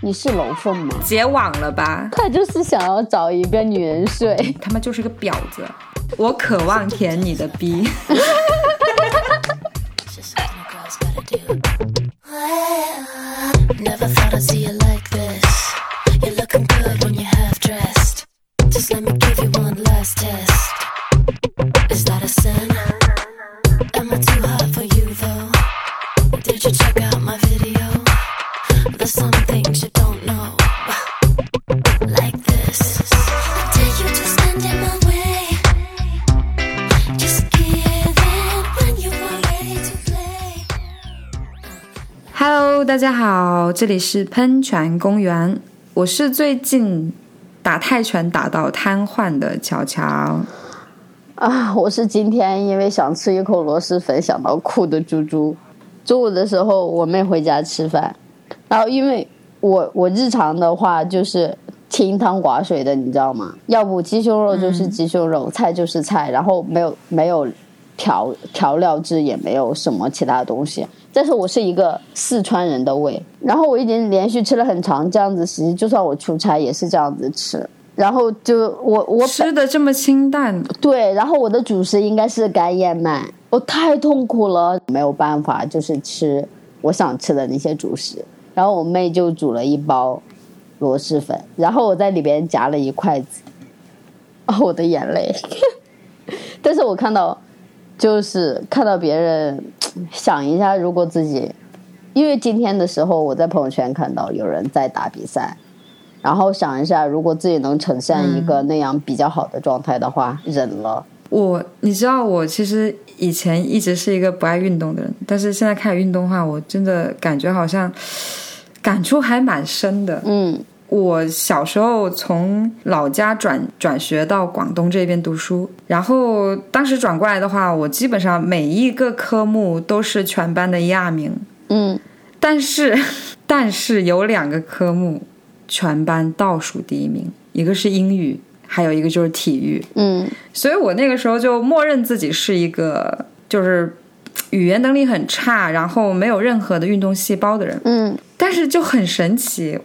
你是龙凤吗？结网了吧？他就是想要找一个女人睡，他妈就是个婊子。我渴望舔你的逼。好，这里是喷泉公园，我是最近打泰拳打到瘫痪的乔乔。啊，我是今天因为想吃一口螺蛳粉想到哭的猪猪。中午的时候，我妹回家吃饭，然后因为我我日常的话就是清汤寡水的，你知道吗？要不鸡胸肉就是鸡胸肉，菜就是菜，然后没有没有调调料汁，也没有什么其他东西。但是我是一个四川人的胃，然后我已经连续吃了很长这样子时间，就算我出差也是这样子吃。然后就我我吃的这么清淡，对，然后我的主食应该是干燕麦，我太痛苦了，没有办法，就是吃我想吃的那些主食。然后我妹就煮了一包螺蛳粉，然后我在里边夹了一筷子，哦，我的眼泪。但是我看到，就是看到别人想一下，如果自己，因为今天的时候我在朋友圈看到有人在打比赛，然后想一下，如果自己能呈现一个那样比较好的状态的话，忍了。我你知道，我其实以前一直是一个不爱运动的人，但是现在开始运动的话，我真的感觉好像感触还蛮深的。嗯我小时候从老家转转学到广东这边读书，然后当时转过来的话，我基本上每一个科目都是全班的亚名，嗯，但是 但是有两个科目全班倒数第一名，一个是英语，还有一个就是体育。嗯所以我那个时候就默认自己是一个就是语言能力很差，然后没有任何的运动细胞的人。嗯但是就很神奇，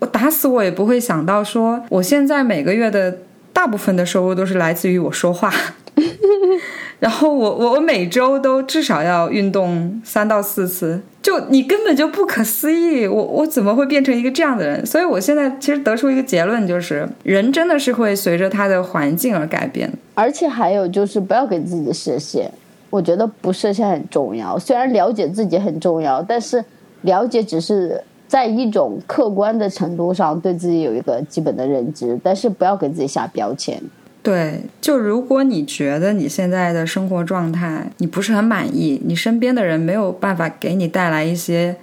我打死我也不会想到说，我现在每个月的大部分的收入都是来自于我说话。然后我我我每周都至少要运动三到四次，就你根本就不可思议，我我怎么会变成一个这样的人？所以我现在其实得出一个结论，就是人真的是会随着他的环境而改变。而且还有就是不要给自己设限，我觉得不设限很重要。虽然了解自己很重要，但是了解只是在一种客观的程度上对自己有一个基本的认知，但是不要给自己下标签。对，就如果你觉得你现在的生活状态你不是很满意，你身边的人没有办法给你带来一些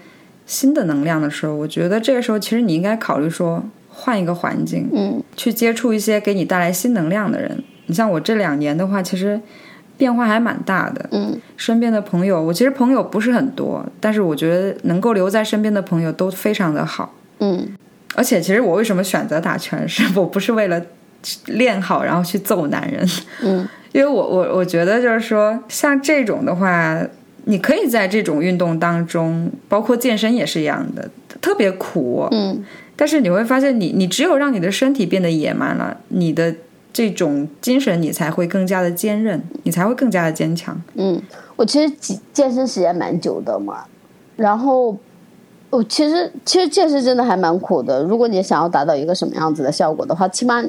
新的能量的时候，我觉得这个时候其实你应该考虑说换一个环境，嗯去接触一些给你带来新能量的人。你像我这两年的话，其实变化还蛮大的。嗯。身边的朋友，我其实朋友不是很多，但是我觉得能够留在身边的朋友都非常的好。嗯。而且，其实我为什么选择打拳，是 我不是为了练好然后去揍男人，嗯。因为我我我觉得就是说，像这种的话，你可以在这种运动当中，包括健身也是一样的，特别苦，嗯。但是你会发现你，你只有让你的身体变得野蛮了，你的这种精神你才会更加的坚韧，你才会更加的坚强。嗯，我其实健身时间蛮久的嘛，然后我其实其实健身真的还蛮苦的。如果你想要达到一个什么样子的效果的话，起码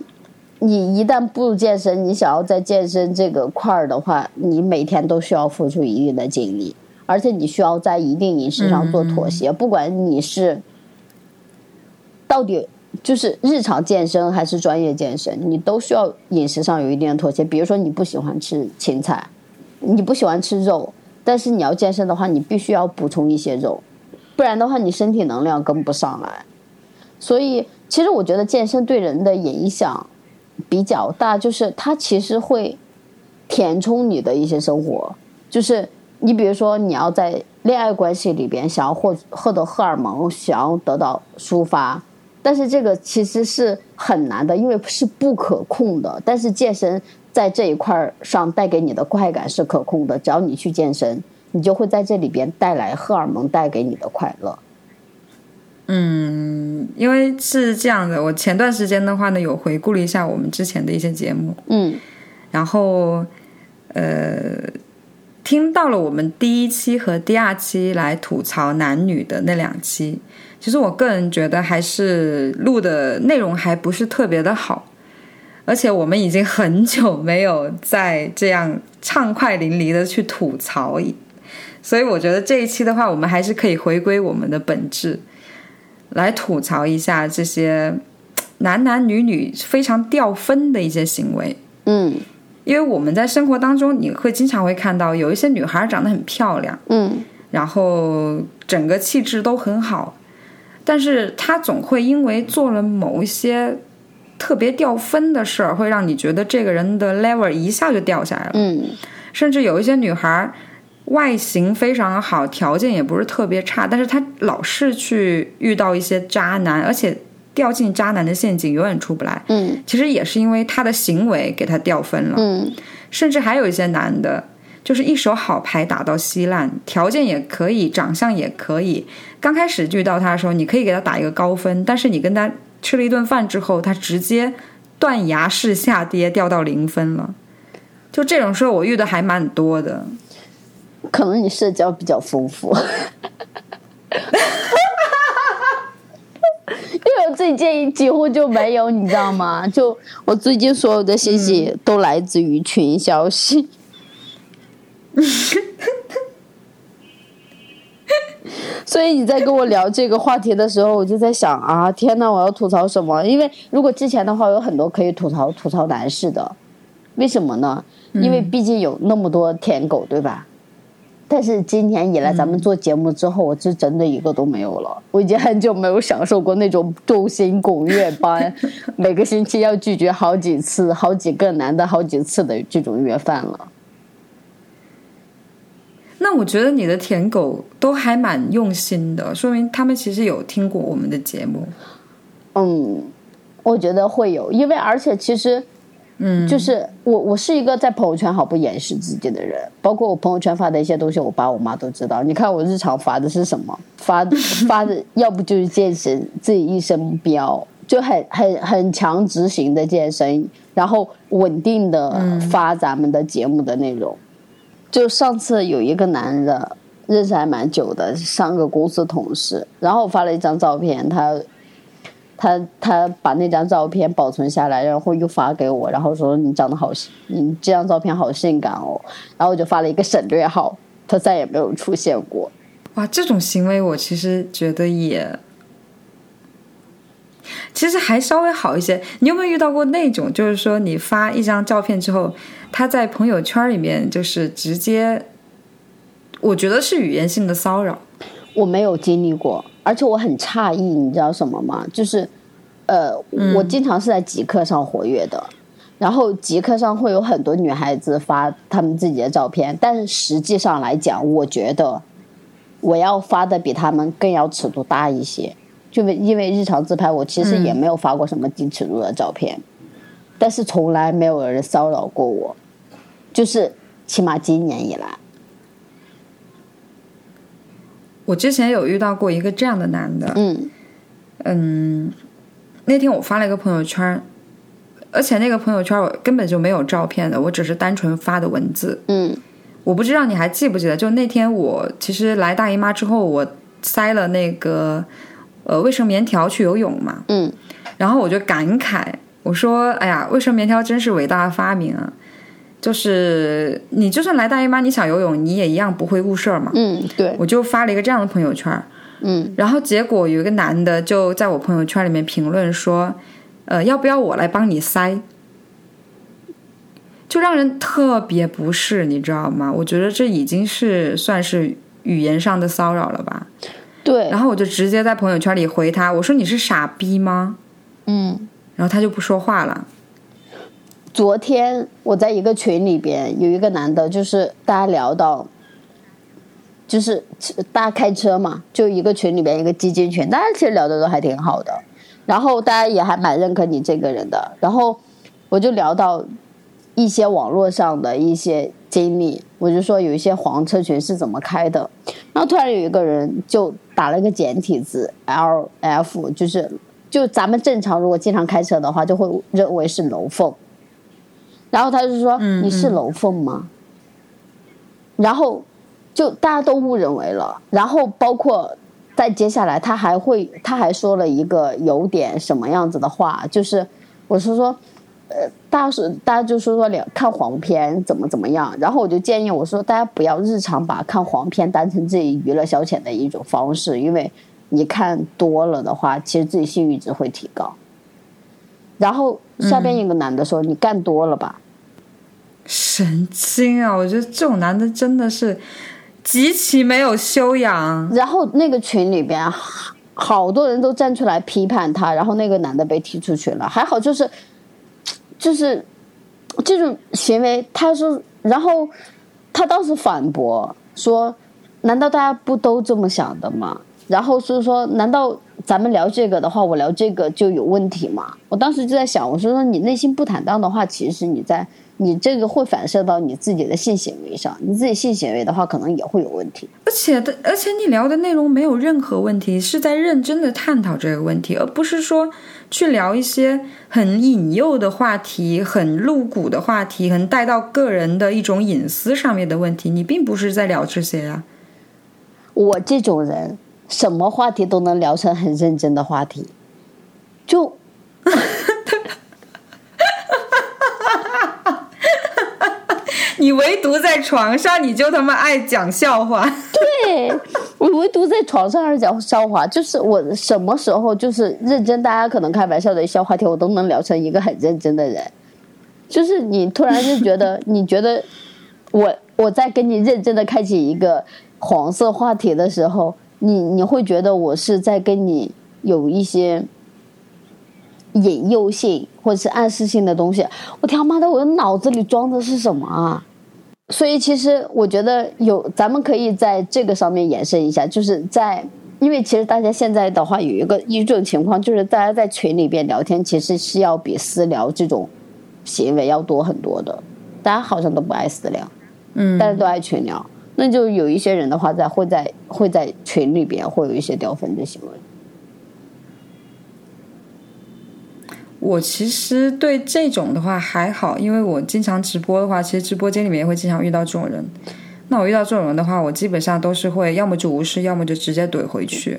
你一旦步入健身，你想要在健身这个块儿的话，你每天都需要付出一定的精力，而且你需要在一定饮食上做妥协，不管你是到底就是日常健身还是专业健身，你都需要饮食上有一定的妥协。比如说你不喜欢吃青菜，你不喜欢吃肉，但是你要健身的话，你必须要补充一些肉，不然的话你身体能量跟不上来。所以，其实我觉得健身对人的影响比较大，就是它其实会填充你的一些生活。就是你比如说，你要在恋爱关系里边想要获获得荷尔蒙，想要得到抒发，但是这个其实是很难的，因为是不可控的。但是健身在这一块儿上带给你的快感是可控的，只要你去健身，你就会在这里边带来荷尔蒙带给你的快乐。嗯，因为是这样的，我前段时间的话呢，有回顾了一下我们之前的一些节目，嗯然后呃，听到了我们第一期和第二期来吐槽男女的那两期，其实我个人觉得还是录的内容还不是特别的好，而且我们已经很久没有再这样畅快淋漓的去吐槽，所以我觉得这一期的话，我们还是可以回归我们的本质，来吐槽一下这些男男女女非常掉分的一些行为。嗯。因为我们在生活当中，你会经常会看到有一些女孩长得很漂亮，嗯。然后整个气质都很好，但是他总会因为做了某一些特别掉分的事儿，会让你觉得这个人的 level 一下就掉下来了。嗯甚至有一些女孩外形非常好，条件也不是特别差，但是她老是去遇到一些渣男，而且掉进渣男的陷阱，永远出不来。嗯其实也是因为她的行为给她掉分了。嗯甚至还有一些男的，就是一手好牌打到稀烂，条件也可以，长相也可以。刚开始遇到他的时候，你可以给他打一个高分，但是你跟他吃了一顿饭之后，他直接断崖式下跌，掉到零分了。就这种事儿，我遇的还蛮多的。可能你社交比较丰富。因为我最近几乎就没有，你知道吗？就我最近所有的信息都来自于群消息。所以你在跟我聊这个话题的时候，我就在想啊，天呐，我要吐槽什么？因为如果之前的话，有很多可以吐槽吐槽男士的，为什么呢？因为毕竟有那么多舔狗，对吧？但是今年以来，咱们做节目之后，我是真的一个都没有了。我已经很久没有享受过那种众星拱月般，每个星期要拒绝好几次、好几个男的好几次的这种约饭了。那我觉得你的舔狗都还蛮用心的，说明他们其实有听过我们的节目。嗯，我觉得会有，因为而且其实，嗯，就是我我是一个在朋友圈毫不掩饰自己的人，包括我朋友圈发的一些东西，我爸我妈都知道。你看我日常发的是什么？发 发的要不就是健身，自己一身膘，就很很很强执行的健身，然后稳定的发咱们的节目的内容。就上次有一个男的认识还蛮久的，上个公司同事，然后发了一张照片，他他他把那张照片保存下来，然后又发给我，然后说你长得好，你这张照片好性感哦，然后我就发了一个省略号，他再也没有出现过。哇，这种行为我其实觉得也，其实还稍微好一些。你有没有遇到过那种，就是说你发一张照片之后，他在朋友圈里面就是直接，我觉得是语言性的骚扰。我没有经历过，而且我很诧异，你知道什么吗？就是，呃，我经常是在极客上活跃的，然后极客上会有很多女孩子发她们自己的照片，但是实际上来讲，我觉得我要发的比她们更要尺度大一些，就因为日常自拍，我其实也没有发过什么低尺度的照片，但是从来没有人骚扰过我，就是起码今年以来。我之前有遇到过一个这样的男的，嗯嗯，那天我发了一个朋友圈，而且那个朋友圈我根本就没有照片的，我只是单纯发的文字。嗯我不知道你还记不记得，就那天我其实来大姨妈之后，我塞了那个呃卫生棉条去游泳嘛，嗯然后我就感慨，我说：“哎呀，卫生棉条真是伟大的发明啊！就是你就算来大姨妈，你想游泳，你也一样不会误事儿嘛。嗯，对，我就发了一个这样的朋友圈，嗯然后结果有一个男的就在我朋友圈里面评论说：“呃，要不要我来帮你塞？”就让人特别不适，你知道吗？我觉得这已经是算是语言上的骚扰了吧。对，然后我就直接在朋友圈里回他，我说：“你是傻逼吗嗯。？”然后他就不说话了。昨天我在一个群里边有一个男的，就是大家聊到，就是大家开车嘛，就一个群里边一个基金群，大家其实聊的都还挺好的，然后大家也还蛮认可你这个人的，然后我就聊到一些网络上的一些经历，我就说有一些黄车群是怎么开的，然后突然有一个人就打了个简体字 L F，就是就咱们正常如果经常开车的话，就会认为是楼凤，然后他就说、嗯你是楼凤吗？然后就大家都误认为了，然后包括在接下来他还会他还说了一个有点什么样子的话，就是我是说。呃，大大家就说说两看黄片怎么怎么样，然后我就建议我说大家不要日常把看黄片当成自己娱乐消遣的一种方式，因为你看多了的话，其实自己性欲值会提高。然后下边一个男的说：“你干多了吧神经啊！我觉得这种男的真的是极其没有修养。？”然后那个群里边好好多人都站出来批判他，然后那个男的被踢出去了。还好就是就是这种行为，他说，然后他当时反驳说：“难道大家不都这么想的吗？”然后是说：“难道咱们聊这个的话，我聊这个就有问题吗？”我当时就在想，我说说你内心不坦荡的话，其实你在你这个会反射到你自己的性行为上，你自己性行为的话，可能也会有问题。而且的，而且你聊的内容没有任何问题，是在认真的探讨这个问题，而不是说去聊一些很引诱的话题、很露骨的话题、很带到个人的一种隐私上面的问题。你并不是在聊这些呀、我这种人，什么话题都能聊成很认真的话题，就你唯独在床上，你就他妈爱讲笑话。对我唯独在床上爱讲笑话，就是我什么时候就是认真，大家可能开玩笑的一些话题，我都能聊成一个很认真的人。就是你突然就觉得，你觉得我我在跟你认真的开启一个黄色话题的时候，你你会觉得我是在跟你有一些引诱性或者是暗示性的东西。我他妈的，我的脑子里装的是什么啊？所以其实我觉得有，咱们可以在这个上面延伸一下，就是在，因为其实大家现在的话有一个一种情况，就是大家在群里边聊天，其实是要比私聊这种行为要多很多的。大家好像都不爱私聊，嗯，但是都爱群聊。那就有一些人的话在会在会在群里边会有一些掉分的行为。我其实对这种的话还好，因为我经常直播的话，其实直播间里面也会经常遇到这种人。那我遇到这种人的话，我基本上都是会要么就无视，要么就直接怼回去。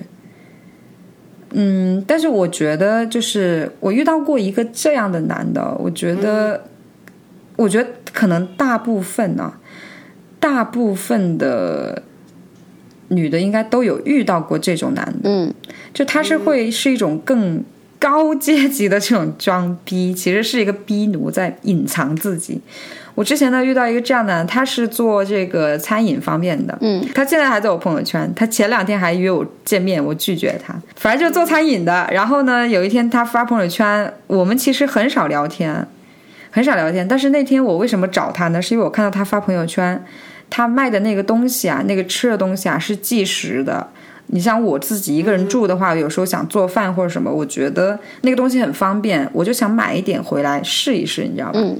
嗯，但是我觉得就是我遇到过一个这样的男的，我觉得，我觉得可能大部分啊，大部分的女的应该都有遇到过这种男的。嗯就他是会是一种更高阶级的这种装逼，其实是一个逼奴在隐藏自己。我之前呢遇到一个这样的，他是做这个餐饮方面的，嗯，他现在还在我朋友圈，他前两天还约我见面，我拒绝他，反正就做餐饮的。然后呢，有一天他发朋友圈，我们其实很少聊天，很少聊天，但是那天我为什么找他呢？是因为我看到他发朋友圈，他卖的那个东西啊，那个吃的东西啊是即食的。你像我自己一个人住的话，有时候想做饭或者什么，我觉得那个东西很方便，我就想买一点回来试一试，你知道吧？嗯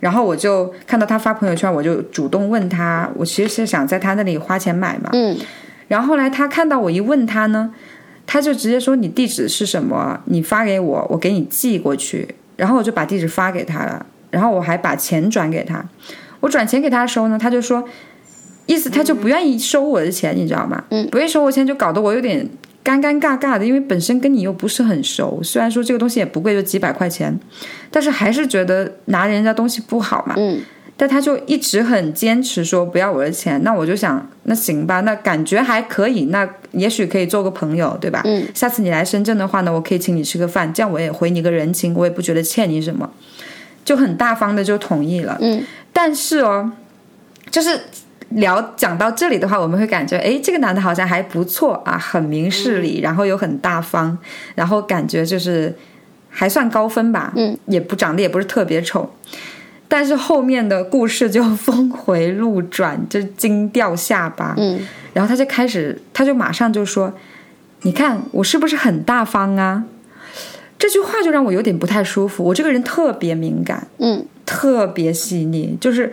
然后我就看到他发朋友圈，我就主动问他，我其实是想在他那里花钱买嘛。嗯然后后来他看到我一问他呢，他就直接说你地址是什么？你发给我，我给你寄过去。然后我就把地址发给他了，然后我还把钱转给他。我转钱给他的时候呢，他就说，意思他就不愿意收我的钱，你知道吗？嗯不愿意收我钱，就搞得我有点尴尴尬尬的，因为本身跟你又不是很熟，虽然说这个东西也不贵，就几百块钱，但是还是觉得拿人家东西不好嘛。嗯但他就一直很坚持说不要我的钱，那我就想，那行吧，那感觉还可以，那也许可以做个朋友，对吧？嗯，下次你来深圳的话呢，我可以请你吃个饭，这样我也回你个人情，我也不觉得欠你什么，就很大方的就同意了。嗯但是哦，就是聊讲到这里的话，我们会感觉，诶，这个男的好像还不错啊，很明事理，然后又很大方，然后感觉就是还算高分吧，嗯，也不长得也不是特别丑。但是后面的故事就峰回路转，就惊掉下巴。嗯然后他就开始，他就马上就说：“你看我是不是很大方啊？”这句话就让我有点不太舒服。我这个人特别敏感，嗯特别细腻，就是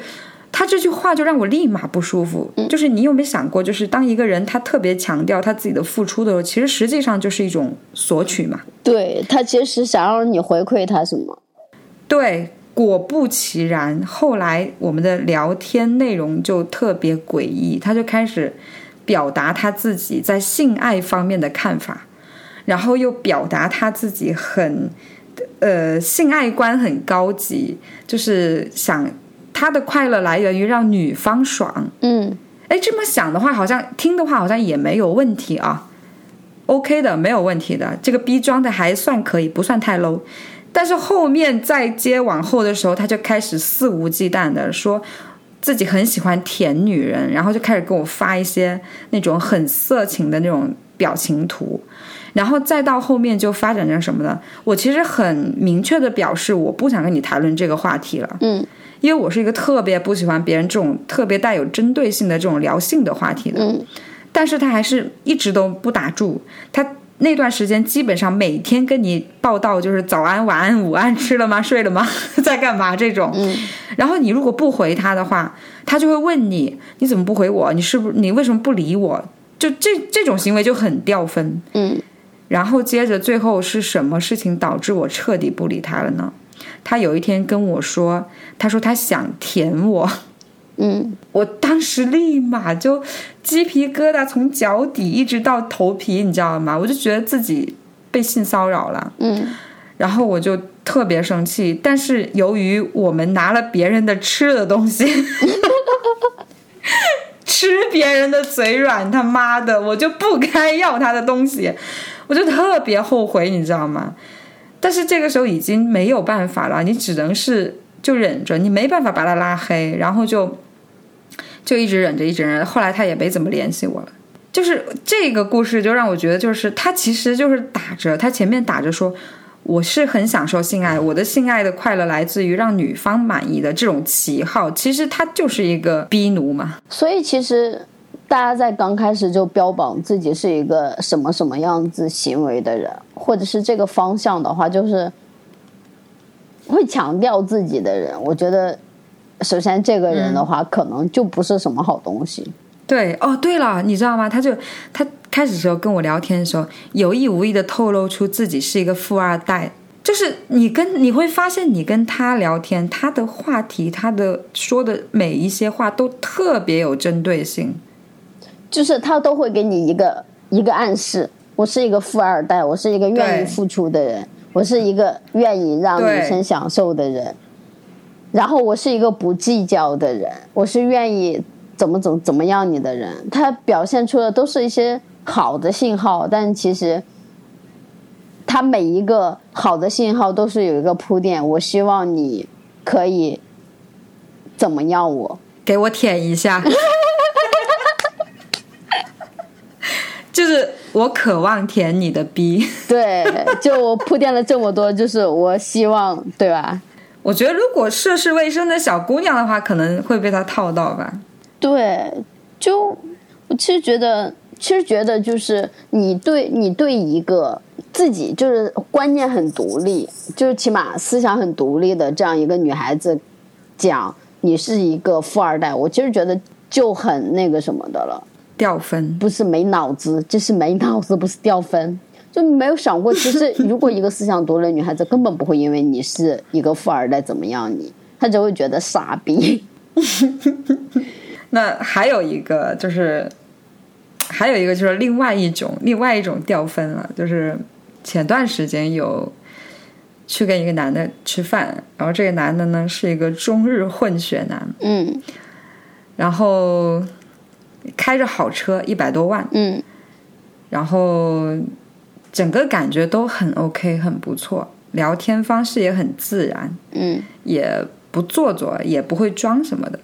他这句话就让我立马不舒服。就是你有没有想过，就是当一个人他特别强调他自己的付出的时候，其实实际上就是一种索取嘛。对他其实想让你回馈他什么？对，果不其然，后来我们的聊天内容就特别诡异，他就开始表达他自己在性爱方面的看法，然后又表达他自己很呃性爱观很高级，就是想他的快乐来源于让女方爽。嗯，哎，这么想的话，好像听的话好像也没有问题啊，OK 的，没有问题的，这个逼装的还算可以，不算太 low。但是后面再接往后的时候，他就开始肆无忌惮的说自己很喜欢舔女人，然后就开始给我发一些那种很色情的那种表情图，然后再到后面就发展成什么呢？我其实很明确的表示我不想跟你谈论这个话题了，嗯，因为我是一个特别不喜欢别人这种特别带有针对性的这种聊性的话题的，嗯，但是他还是一直都不打住，他。那段时间基本上每天跟你报道就是早安、晚安、午安，吃了吗？睡了吗？在干嘛？这种。然后你如果不回他的话，他就会问你：你怎么不回我？你是不是你为什么不理我？就这这种行为就很掉分。嗯。然后接着最后是什么事情导致我彻底不理他了呢？他有一天跟我说：“他说他想舔我。”嗯，我当时立马就鸡皮疙瘩从脚底一直到头皮，你知道吗？我就觉得自己被性骚扰了。嗯，然后我就特别生气，但是由于我们拿了别人的吃的东西，吃别人的嘴软，他妈的，我就不该要他的东西，我就特别后悔，你知道吗？但是这个时候已经没有办法了，你只能是就忍着，你没办法把他拉黑，然后就。就一直忍着，一直忍，后来他也没怎么联系我了。就是这个故事，就让我觉得，就是他其实就是打着他前面打着说，我是很享受性爱，我的性爱的快乐来自于让女方满意的这种旗号，其实他就是一个逼奴嘛。所以其实大家在刚开始就标榜自己是一个什么什么样子行为的人，或者是这个方向的话，就是会强调自己的人，我觉得。首先，这个人的话，可能就不是什么好东西。对，哦，对了，你知道吗？他就他开始时候跟我聊天的时候，有意无意的透露出自己是一个富二代。就是你跟你会发现，你跟他聊天，他的话题，他的说的每一些话都特别有针对性。就是他都会给你一个一个暗示：我是一个富二代，我是一个愿意付出的人，我是一个愿意让女生享受的人。然后我是一个不计较的人，我是愿意怎么怎么怎么样你的人。他表现出的都是一些好的信号，但其实他每一个好的信号都是有一个铺垫。我希望你可以怎么样？我给我舔一下，就是我渴望舔你的逼。对，就我铺垫了这么多，就是我希望，对吧？我觉得，如果涉世未深的小姑娘的话，可能会被他套到吧。对，就我其实觉得，其实觉得就是你对你对一个自己就是观念很独立，就是起码思想很独立的这样一个女孩子讲你是一个富二代，我其实觉得就很那个什么的了，掉分不是没脑子，就是没脑子，不是掉分。就没有想过，其实 如果一个思想独立的女孩子，根本不会因为你是一个富二代怎么样你，她只会觉得傻逼。那还有一个就是，还有一个就是另外一种另外一种掉分了，就是前段时间有去跟一个男的吃饭，然后这个男的呢是一个中日混血男，嗯，然后开着好车一百多万，嗯，然后。整个感觉都很 OK，很不错，聊天方式也很自然，嗯，也不做作，也不会装什么的。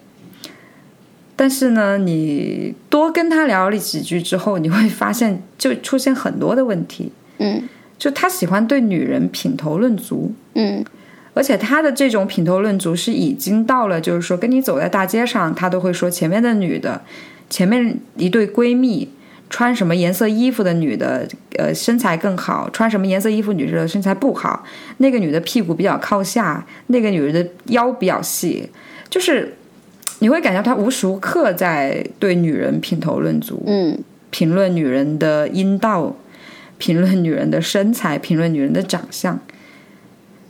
但是呢，你多跟他聊了几句之后，你会发现就出现很多的问题，嗯，就他喜欢对女人品头论足，嗯，而且他的这种品头论足是已经到了，就是说跟你走在大街上，他都会说前面的女的，前面一对闺蜜。穿什么颜色衣服的女的，呃，身材更好；穿什么颜色衣服女的身材不好。那个女的屁股比较靠下，那个女人的腰比较细。就是你会感觉他无时无刻在对女人品头论足，嗯评论女人的阴道，评论女人的身材，评论女人的长相。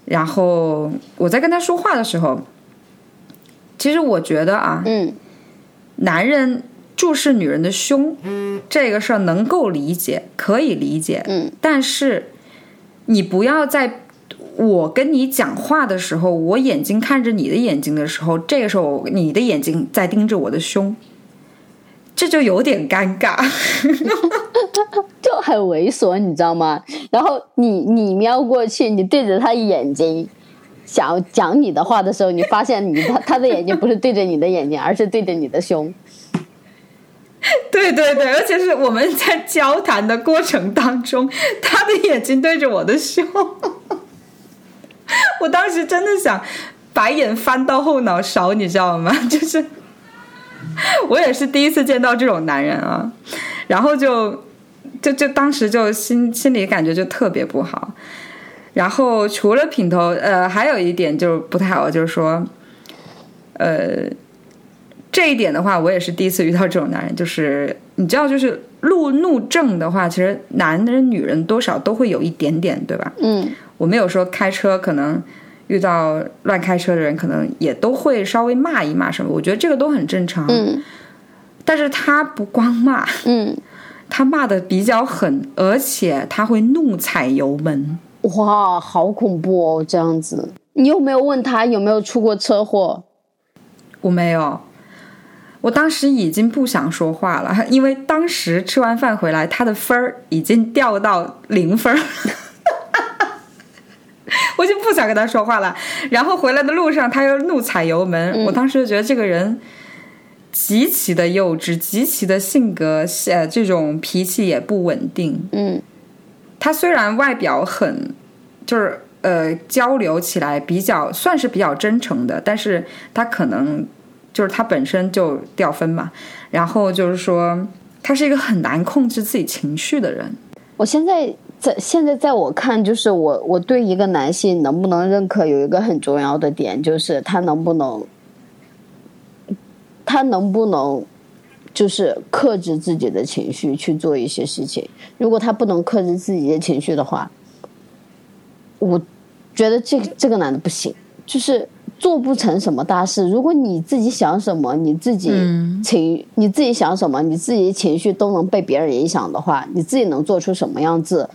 然后我在跟他说话的时候，其实我觉得啊，嗯男人注视女人的胸，这个事儿能够理解，可以理解。嗯，但是你不要在我跟你讲话的时候，我眼睛看着你的眼睛的时候，这个时候你的眼睛在盯着我的胸，这就有点尴尬。就很猥琐，你知道吗？然后你你瞄过去，你对着他眼睛。想讲你的话的时候，你发现你他他的眼睛不是对着你的眼睛，而是对着你的胸。对对对，而且是我们在交谈的过程当中，他的眼睛对着我的胸，我当时真的想白眼翻到后脑勺，你知道吗？就是我也是第一次见到这种男人啊，然后就就就当时就心心里感觉就特别不好。然后除了品头，呃，还有一点就是不太好，就是说，呃，这一点的话，我也是第一次遇到这种男人。就是你知道，就是路怒症的话，其实男人、女人多少都会有一点点，对吧？嗯我没有说开车可能遇到乱开车的人，可能也都会稍微骂一骂什么，我觉得这个都很正常。嗯但是他不光骂，嗯，他骂的比较狠，而且他会怒踩油门。哇，好恐怖哦！这样子，你有没有问他有没有出过车祸？我没有，我当时已经不想说话了，因为当时吃完饭回来，他的分儿已经掉到零分儿，我就不想跟他说话了。然后回来的路上，他又怒踩油门，我当时就觉得这个人极其的幼稚，极其的性格，呃，这种脾气也不稳定。嗯他虽然外表很，就是呃交流起来比较算是比较真诚的，但是他可能就是他本身就掉分嘛，然后就是说他是一个很难控制自己情绪的人。我现在在现在在我看，就是我我对一个男性能不能认可有一个很重要的点，就是他能不能，他能不能就是克制自己的情绪去做一些事情。如果他不能克制自己的情绪的话，我觉得这个这个男的不行，就是做不成什么大事。如果你自己想什么，你自己情、你自己想什么，你自己情绪都能被别人影响的话，你自己能做出什么样子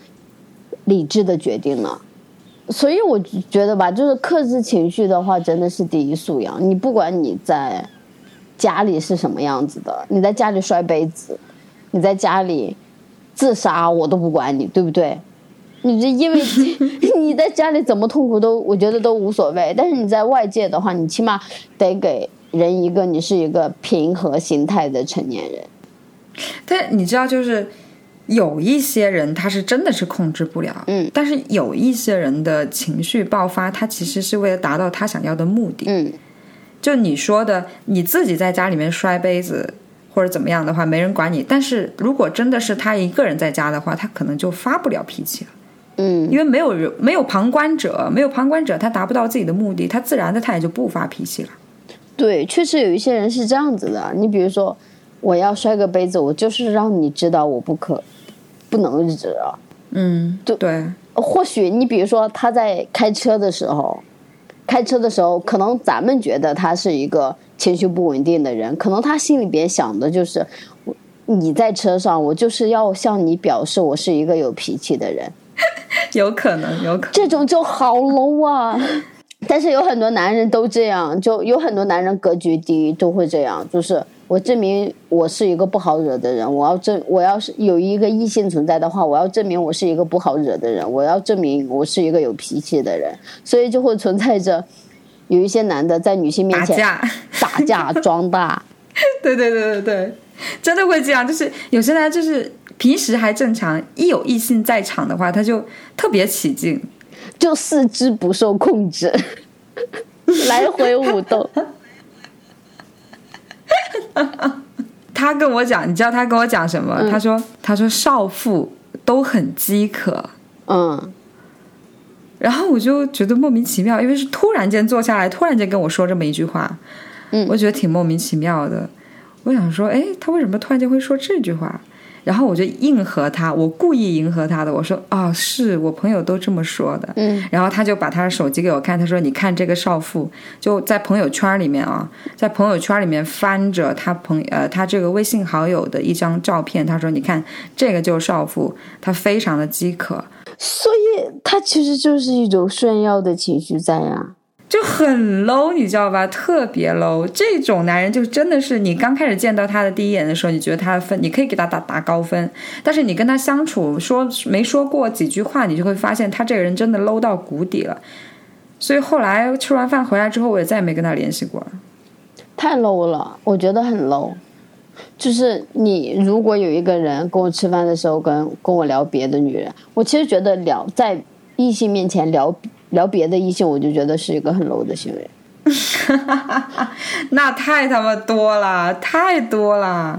理智的决定呢？所以我觉得吧，就是克制情绪的话，真的是第一素养。你不管你在家里是什么样子的，你在家里摔杯子，你在家里自杀，我都不管你，对不对？你这因为 你在家里怎么痛苦都，我觉得都无所谓。但是你在外界的话，你起码得给人一个你是一个平和心态的成年人。但你知道，就是有一些人他是真的是控制不了，嗯，但是有一些人的情绪爆发，他其实是为了达到他想要的目的。嗯就你说的，你自己在家里面摔杯子或者怎么样的话，没人管你。但是如果真的是他一个人在家的话，他可能就发不了脾气了，嗯因为没有人，没有旁观者，没有旁观者，他达不到自己的目的，他自然的他也就不发脾气了。对，确实有一些人是这样子的。你比如说，我要摔个杯子，我就是让你知道我不可不能日啊。嗯，对对，或许你比如说他在开车的时候，开车的时候，可能咱们觉得他是一个情绪不稳定的人，可能他心里边想的就是，我你在车上，我就是要向你表示我是一个有脾气的人，有可能，有可能。这种就好 low 啊。但是有很多男人都这样，就有很多男人格局低，都会这样，就是我证明我是一个不好惹的人，我要证我要是有一个异性存在的话，我要证明我是一个不好惹的人，我要证明我是一个有脾气的人，所以就会存在着有一些男的在女性面前打架，打架装大，对对对对对，真的会这样。就是有些人就是平时还正常，一有异性在场的话，他就特别起劲。就四肢不受控制，来回舞动。他跟我讲，你知道他跟我讲什么？嗯他说：“他说少妇都很饥渴。嗯”然后我就觉得莫名其妙，因为是突然间坐下来，突然间跟我说这么一句话，嗯我觉得挺莫名其妙的。我想说，哎，他为什么突然间会说这句话？然后我就应和他，我故意迎合他的，我说啊、是我朋友都这么说的。嗯然后他就把他的手机给我看，他说：“你看这个少妇，就在朋友圈里面啊，在朋友圈里面翻着他朋呃他这个微信好友的一张照片，他说：你看这个就是少妇，她非常的饥渴，所以他其实就是一种炫耀的情绪在呀。就很 low，你知道吧？特别 low。这种男人就真的是你刚开始见到他的第一眼的时候，你觉得他的分，你可以给他打打高分，但是你跟他相处说没说过几句话，你就会发现他这个人真的 low 到谷底了。所以后来吃完饭回来之后，我也再也没跟他联系过。太 low 了，我觉得很 low。就是你如果有一个人跟我吃饭的时候跟跟我聊别的女人，我其实觉得聊在异性面前聊聊别的异性，我就觉得是一个很 low 的行为。那太他妈多了，太多了。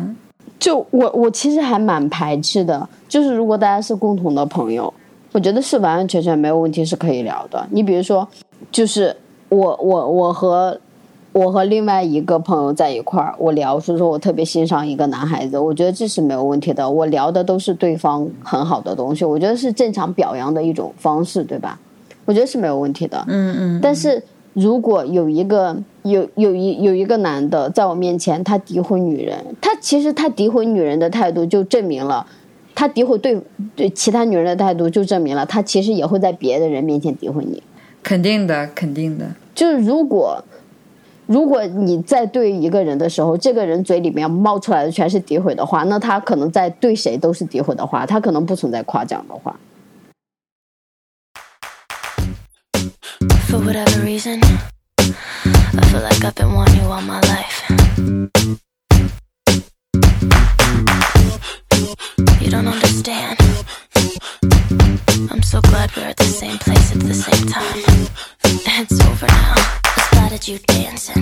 就我我其实还蛮排斥的，就是如果大家是共同的朋友，我觉得是完完全全没有问题，是可以聊的。你比如说，就是我我我和我和另外一个朋友在一块儿，我聊说说我特别欣赏一个男孩子，我觉得这是没有问题的。我聊的都是对方很好的东西，我觉得是正常表扬的一种方式，对吧？我觉得是没有问题的。嗯嗯，但是如果有一个有有一有一个男的在我面前，他诋毁女人，他其实他诋毁女人的态度就证明了，他诋毁对对其他女人的态度就证明了，他其实也会在别的人面前诋毁你。肯定的，肯定的。就是如果如果你在对一个人的时候，这个人嘴里面冒出来的全是诋毁的话，那他可能在对谁都是诋毁的话，他可能不存在夸奖的话。For whatever reason, I feel like I've been wanting you all my life. You don't understand. I'm so glad we're at the same place at the same time. It's over now. I spotted you dancing.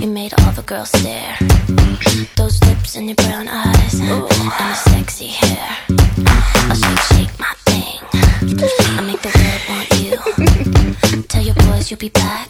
You made all the girls stare. Those lips and your brown eyes, and your be back.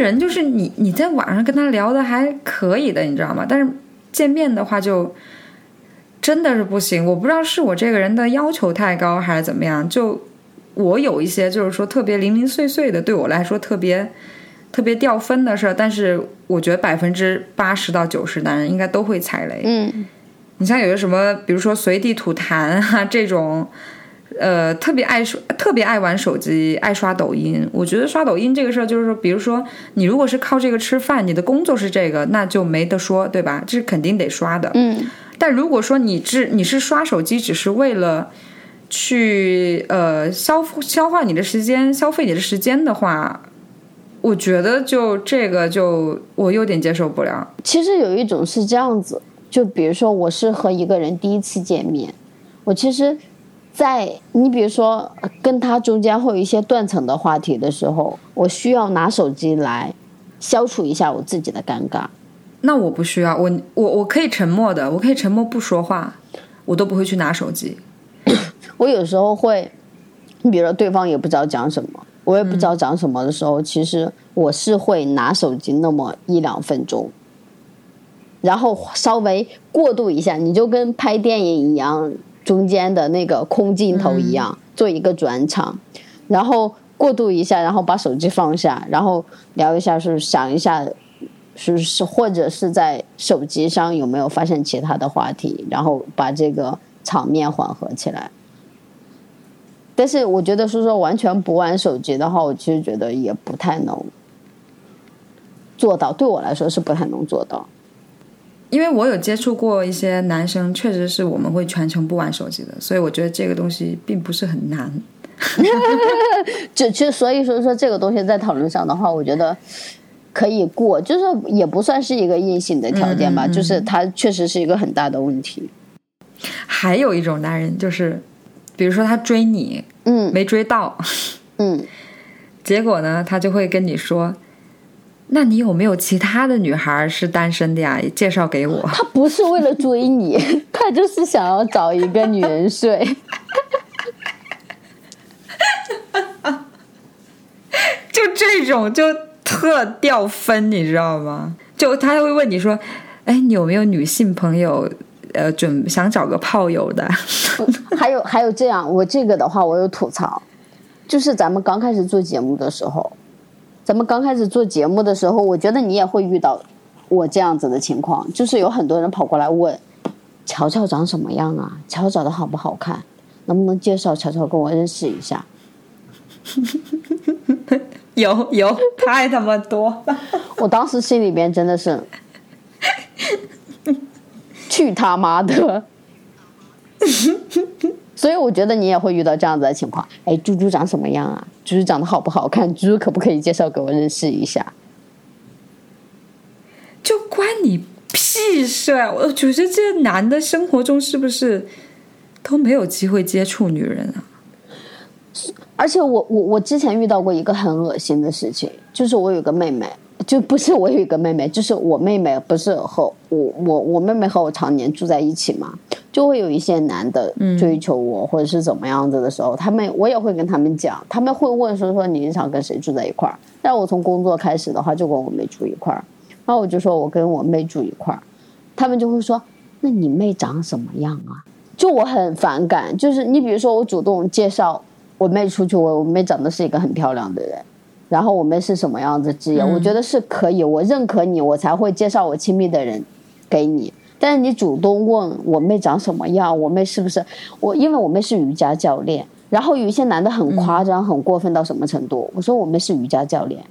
人就是你你在网上跟他聊的还可以的，你知道吗？但是见面的话就真的是不行。我不知道是我这个人的要求太高还是怎么样。就我有一些就是说特别零零碎碎的，对我来说特别特别掉分的事儿，但是我觉得百分之八十到九十男人应该都会踩雷。嗯，你像有些什么，比如说随地吐痰啊这种，呃，特别爱刷，特别爱玩手机，爱刷抖音。我觉得刷抖音这个事儿，就是说，比如说你如果是靠这个吃饭，你的工作是这个，那就没得说，对吧？这是肯定得刷的。嗯，但如果说你只你是刷手机，只是为了去呃消消化你的时间，消费你的时间的话，我觉得就这个就我有点接受不了。其实有一种是这样子，就比如说我是和一个人第一次见面，我其实，在你比如说呃跟他中间会有一些断层的话题的时候，我需要拿手机来消除一下我自己的尴尬。那我不需要，我我我可以沉默的，我可以沉默不说话，我都不会去拿手机。我有时候会，你比如说对方也不知道讲什么，我也不知道讲什么的时候，其实我是会拿手机那么一两分钟，然后稍微过渡一下，你就跟拍电影一样，中间的那个空镜头一样，做一个转场，然后过渡一下，然后把手机放下，然后聊一下，是想一下，是是或者是在手机上有没有发现其他的话题，然后把这个场面缓和起来。但是我觉得是说完全不玩手机的话，我其实觉得也不太能做到，对我来说是不太能做到。因为我有接触过一些男生，确实是我们会全程不玩手机的，所以我觉得这个东西并不是很难。就其实所以说说这个东西在讨论上的话，我觉得可以过，就是也不算是一个硬性的条件吧，就是它确实是一个很大的问题。还有一种男人就是，比如说他追你嗯没追到，嗯，结果呢，他就会跟你说：“那你有没有其他的女孩是单身的呀？介绍给我。他不是为了追你，他就是想要找一个女人睡。就这种就特掉分，你知道吗？就他会问你说：“哎，你有没有女性朋友？呃，准想找个炮友的？” 还有还有这样，我这个的话，我有吐槽，就是咱们刚开始做节目的时候，咱们刚开始做节目的时候，我觉得你也会遇到我这样子的情况，就是有很多人跑过来问，乔乔长什么样啊？乔乔长得好不好看？能不能介绍乔乔跟我认识一下？有有，太他妈多了。我当时心里边真的是，去他妈的！所以我觉得你也会遇到这样子的情况。哎，猪猪长什么样啊？猪猪长得好不好看？猪猪可不可以介绍给我认识一下？就关你屁事啊！我觉得这男的生活中是不是都没有机会接触女人啊？而且我我我之前遇到过一个很恶心的事情，就是我有个妹妹，就不是我有一个妹妹，就是我妹妹不是和我我我妹妹和我常年住在一起嘛，就会有一些男的追求我、或者是怎么样子的时候，他们我也会跟他们讲，他们会问说说你是想跟谁住在一块儿？但我从工作开始的话就跟我妹住一块儿，然后我就说我跟我妹住一块儿，他们就会说那你妹长什么样啊？就我很反感，就是你比如说我主动介绍我妹出去，我我妹长得是一个很漂亮的人，然后我们是什么样子职业，我觉得是可以，我认可你，我才会介绍我亲密的人给你。但是你主动问我妹长什么样，我妹是不是我？因为我妹是瑜伽教练，然后有一些男的很夸张、很过分到什么程度？我说我妹是瑜伽教练，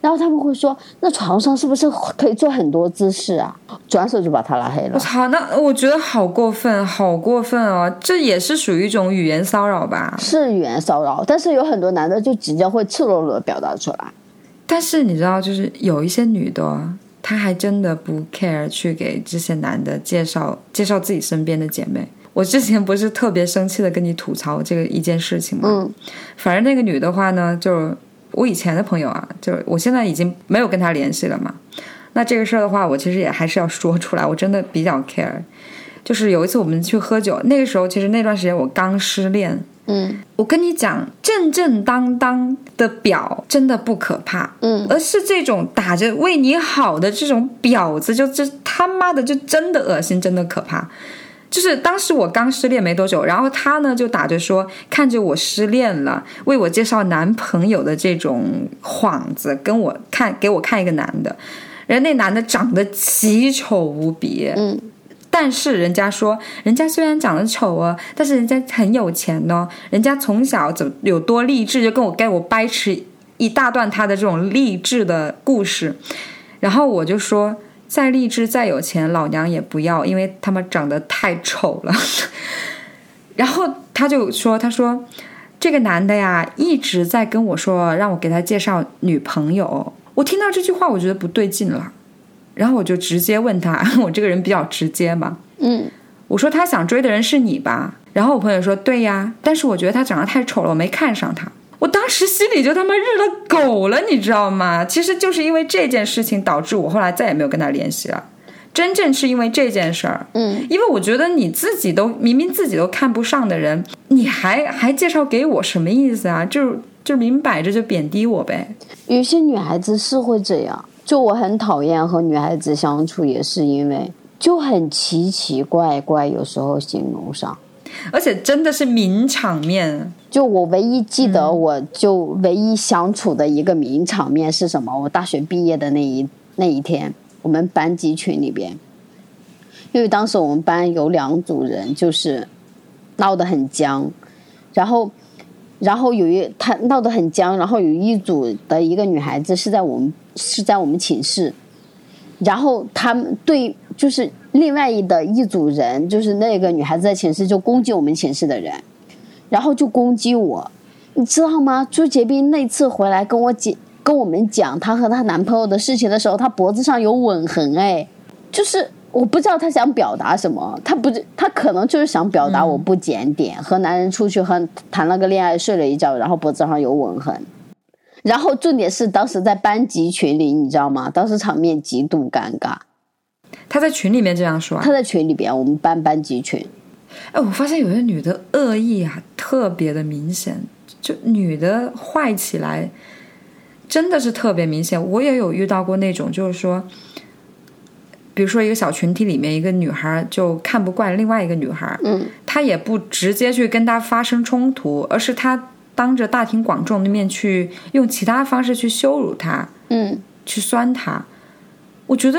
然后他们会说那床上是不是可以做很多姿势啊？转手就把他拉黑了我。操，那我觉得好过分，好过分哦！这也是属于一种语言骚扰吧？是语言骚扰，但是有很多男的就直接会赤裸裸的表达出来。但是你知道，就是有一些女的，她还真的不 care 去给这些男的介绍介绍自己身边的姐妹。我之前不是特别生气的跟你吐槽这个一件事情吗？嗯反正那个女的话呢，就是我以前的朋友啊，就是我现在已经没有跟他联系了嘛。那这个事儿的话，我其实也还是要说出来，我真的比较 care。就是有一次我们去喝酒，那个时候其实那段时间我刚失恋，嗯我跟你讲，正正当当的表真的不可怕，嗯而是这种打着为你好的这种婊子，就这他妈的就真的恶心，真的可怕。就是当时我刚失恋没多久，然后他呢就打着说看着我失恋了，为我介绍男朋友的这种幌子，跟我看给我看一个男的，人那男的长得奇丑无比，嗯。但是人家说，人家虽然长得丑啊，但是人家很有钱哦，人家从小怎有多励志，就跟我给我掰扯一大段他的这种励志的故事，然后我就说，再励志再有钱，老娘也不要，因为他们长得太丑了。然后他就说，他说这个男的呀，一直在跟我说让我给他介绍女朋友。我听到这句话，我觉得不对劲了。然后我就直接问他，我这个人比较直接嘛，嗯我说他想追的人是你吧？然后我朋友说对呀，但是我觉得他长得太丑了，我没看上他。我当时心里就他妈日了狗了，你知道吗？其实就是因为这件事情导致我后来再也没有跟他联系了。真正是因为这件事儿，嗯，因为我觉得你自己都明明自己都看不上的人，你还还介绍给我，什么意思啊？就就明摆着就贬低我呗。有些女孩子是会这样，就我很讨厌和女孩子相处，也是因为就很奇奇怪怪，有时候形容上。而且真的是名场面，就我唯一记得，我就唯一相处的一个名场面是什么？我大学毕业的那一那一天，我们班级群里边，因为当时我们班有两组人，就是闹得很僵，然后，然后有一他闹得很僵，然后有一组的一个女孩子是在我们是在我们寝室，然后他们对就是另外一的一组人，就是那个女孩子在寝室就攻击我们寝室的人，然后就攻击我，你知道吗？朱杰斌那次回来跟我讲跟我们讲她和她男朋友的事情的时候，她脖子上有吻痕，哎，就是我不知道她想表达什么，她不她可能就是想表达我不检点，和男人出去和谈了个恋爱，睡了一觉，然后脖子上有吻痕。然后重点是当时在班级群里，你知道吗？当时场面极度尴尬。他在群里面这样说啊他。在群里边，我们班班级群，哎，我发现有些女的恶意啊特别的明显，就女的坏起来真的是特别明显。我也有遇到过那种，就是说，比如说一个小群体里面，一个女孩就看不惯另外一个女孩，嗯，她也不直接去跟她发生冲突，而是她当着大庭广众的面去用其他方式去羞辱她，嗯，去酸她。我觉得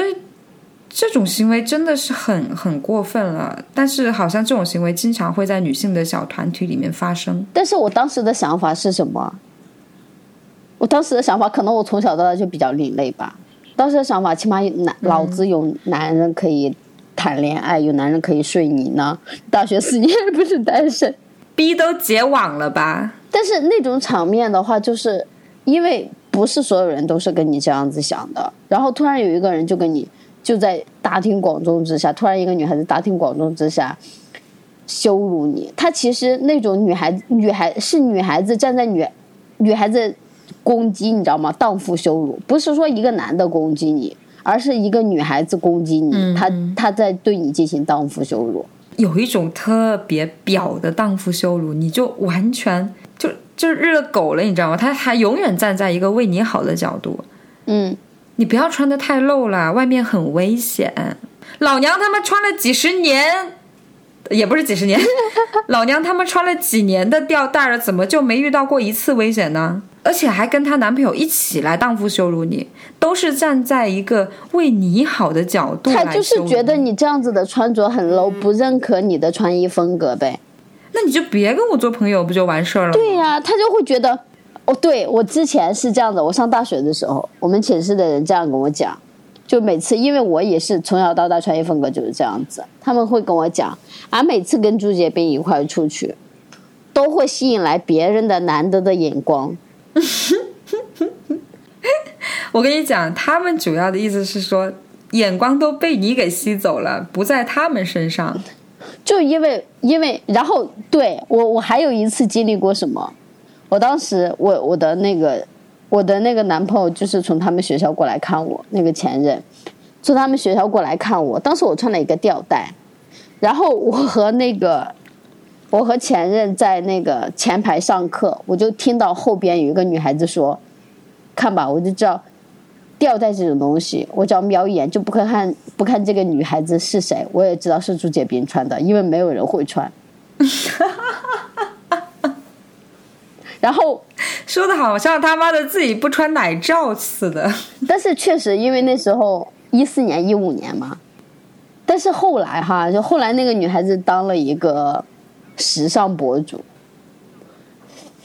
这种行为真的是很很过分了，但是好像这种行为经常会在女性的小团体里面发生。但是我当时的想法是什么？我当时的想法，可能我从小到大就比较另类吧。当时的想法，起码有男老子有男人可以谈恋爱，有男人可以睡你呢。大学四年不是单身，逼都结网了吧？但是那种场面的话，就是因为不是所有人都是跟你这样子想的，然后突然有一个人就跟你就在大庭广众之下，突然一个女孩子大庭广众之下羞辱你，她其实那种女孩女孩是女孩子站在女女孩子攻击，你知道吗？荡妇羞辱，不是说一个男的攻击你，而是一个女孩子攻击你，嗯她她在对你进行荡妇羞辱。有一种特别表的荡妇羞辱，你就完全就就日了狗了，你知道吗？他还永远站在一个为你好的角度，嗯，你不要穿的太露了，外面很危险。老娘他妈穿了几十年，也不是几十年，老娘他妈穿了几年的吊带儿，怎么就没遇到过一次危险呢？而且还跟她男朋友一起来荡妇羞辱你，都是站在一个为你好的角度来她就是觉得你这样子的穿着很 low，不认可你的穿衣风格呗。那你就别跟我做朋友，不就完事儿了吗？对呀、他就会觉得，哦，对我之前是这样的，我上大学的时候，我们寝室的人这样跟我讲，就每次因为我也是从小到大穿衣风格就是这样子，他们会跟我讲，啊，每次跟朱杰斌一块出去，都会吸引来别人的难得的眼光。我跟你讲，他们主要的意思是说，眼光都被你给吸走了，不在他们身上。就因为因为，然后对我我还有一次经历过什么，我当时我我的那个我的那个男朋友就是从他们学校过来看我，那个前任从他们学校过来看我，当时我穿了一个吊带，然后我和那个我和前任在那个前排上课，我就听到后边有一个女孩子说：“看吧，我就知道。”吊带这种东西，我只要瞄一眼就不看不看这个女孩子是谁，我也知道是朱杰斌穿的，因为没有人会穿。然后，说的好像他妈的自己不穿奶罩似的。但是确实因为那时候一四年一五年嘛，但是后来哈，就后来那个女孩子当了一个时尚博主，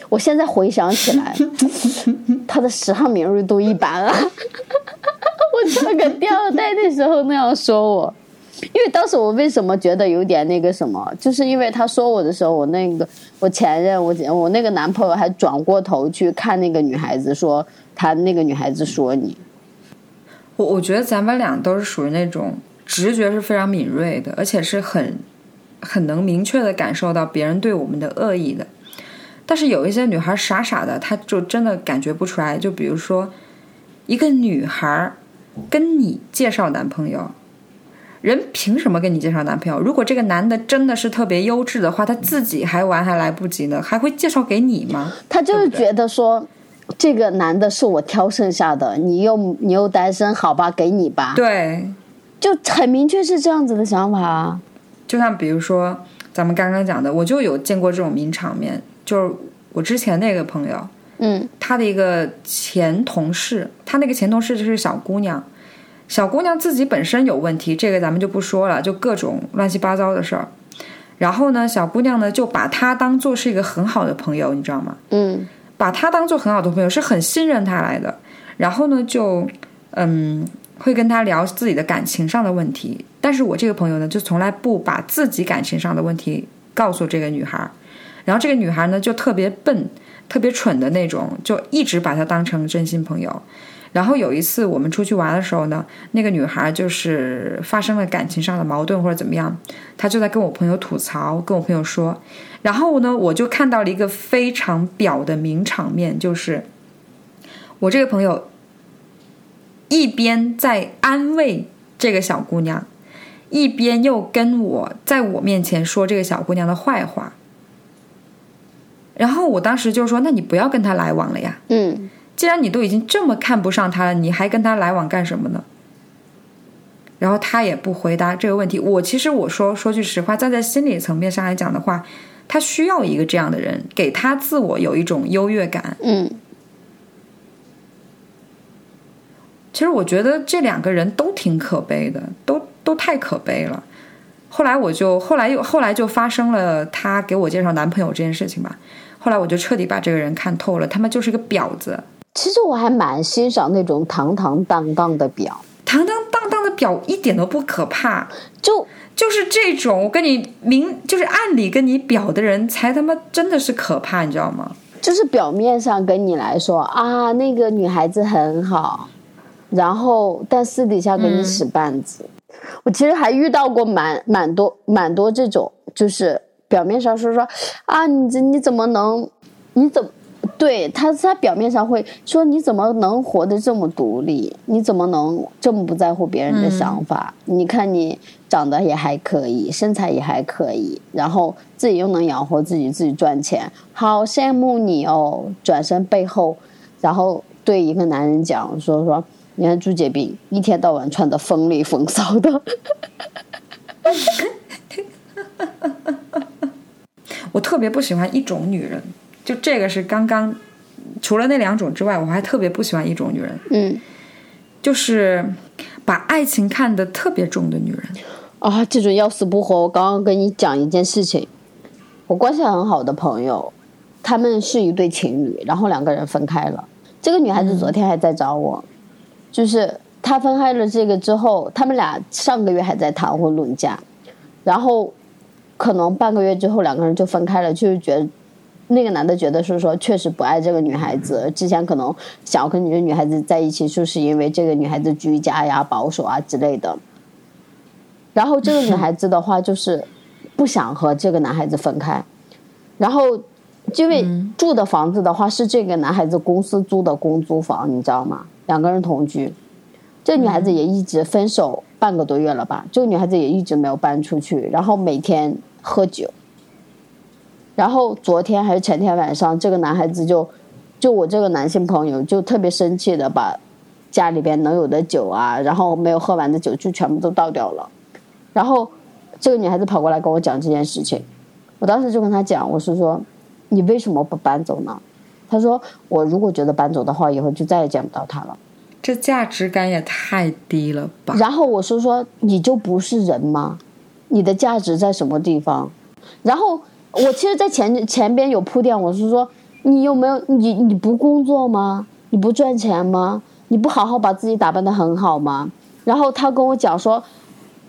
我现在回想起来，她的时尚敏锐度一般啊。我穿个吊带那时候那样说我，因为当时我为什么觉得有点那个什么，就是因为他说我的时候，我那个我前任，我我那个男朋友还转过头去看那个女孩子，说他那个女孩子说你，我我觉得咱们俩都是属于那种直觉是非常敏锐的，而且是很很能明确的感受到别人对我们的恶意的。但是有一些女孩傻傻的，她就真的感觉不出来。就比如说，一个女孩跟你介绍男朋友，人凭什么跟你介绍男朋友？如果这个男的真的是特别优质的话，他自己还玩还来不及呢，还会介绍给你吗？他就是觉得说，这个男的是我挑剩下的，你又你又单身，好吧，给你吧，对，就很明确是这样子的想法啊。就像比如说咱们刚刚讲的，我就有见过这种名场面，就是我之前那个朋友，嗯他的一个前同事，他那个前同事就是小姑娘，小姑娘自己本身有问题，这个咱们就不说了，就各种乱七八糟的事儿。然后呢，小姑娘呢就把他当做是一个很好的朋友，你知道吗？嗯把他当做很好的朋友，是很信任他来的。然后呢，就嗯会跟他聊自己的感情上的问题。但是我这个朋友呢，就从来不把自己感情上的问题告诉这个女孩儿。然后这个女孩呢，就特别笨、特别蠢的那种，就一直把他当成真心朋友。然后有一次我们出去玩的时候呢，那个女孩就是发生了感情上的矛盾或者怎么样，她就在跟我朋友吐槽，跟我朋友说。然后呢，我就看到了一个非常表的名场面，就是我这个朋友一边在安慰这个小姑娘，一边又跟我在我面前说这个小姑娘的坏话。然后我当时就说：“那你不要跟她来往了呀。”嗯既然你都已经这么看不上他了，你还跟他来往干什么呢？然后他也不回答这个问题。我其实我说说句实话，站在心理层面上来讲的话，他需要一个这样的人，给他自我有一种优越感。嗯其实我觉得这两个人都挺可悲的，都都太可悲了。后来我就后来又后来就发生了他给我介绍男朋友这件事情吧。后来我就彻底把这个人看透了，他们就是个婊子。其实我还蛮欣赏那种堂堂荡荡的表，堂堂荡荡的表一点都不可怕，就就是这种我跟你明就是暗里跟你表的人才他妈真的是可怕，你知道吗？就是表面上跟你来说啊，那个女孩子很好，然后但私底下给你使绊子。我其实还遇到过蛮蛮多蛮多这种，就是表面上说说啊，你这你怎么能，你怎么对他他表面上会说你怎么能活得这么独立？你怎么能这么不在乎别人的想法？你看你长得也还可以，身材也还可以，然后自己又能养活自己，自己赚钱，好羡慕你哦！转身背后，然后对一个男人讲说说，你看朱杰斌一天到晚穿的风里风骚的，我特别不喜欢一种女人，就这个是刚刚除了那两种之外，我还特别不喜欢一种女人，嗯就是把爱情看得特别重的女人。啊，这种要死不活。我刚刚跟你讲一件事情，我关系很好的朋友，他们是一对情侣，然后两个人分开了。这个女孩子昨天还在找我，就是她分开了这个之后，他们俩上个月还在谈婚论嫁，然后可能半个月之后两个人就分开了，就是觉得那个男的觉得是说确实不爱这个女孩子，之前可能想要跟这个女孩子在一起，就是因为这个女孩子居家呀、保守啊之类的。然后这个女孩子的话就是不想和这个男孩子分开，然后因为住的房子的话是这个男孩子公司租的公租房，你知道吗？两个人同居，这女孩子也一直分手半个多月了吧？这个女孩子也一直没有搬出去，然后每天喝酒。然后昨天还是前天晚上，这个男孩子就就我这个男性朋友就特别生气的把家里边能有的酒啊，然后没有喝完的酒就全部都倒掉了。然后这个女孩子跑过来跟我讲这件事情，我当时就跟她讲，我是说你为什么不搬走呢？她说我如果觉得搬走的话，以后就再也见不到他了。这价值感也太低了吧！然后我是说你就不是人吗？你的价值在什么地方？然后我其实，在前前边有铺垫，我是说你有没有你你不工作吗？你不赚钱吗？你不好好把自己打扮的很好吗？然后他跟我讲说，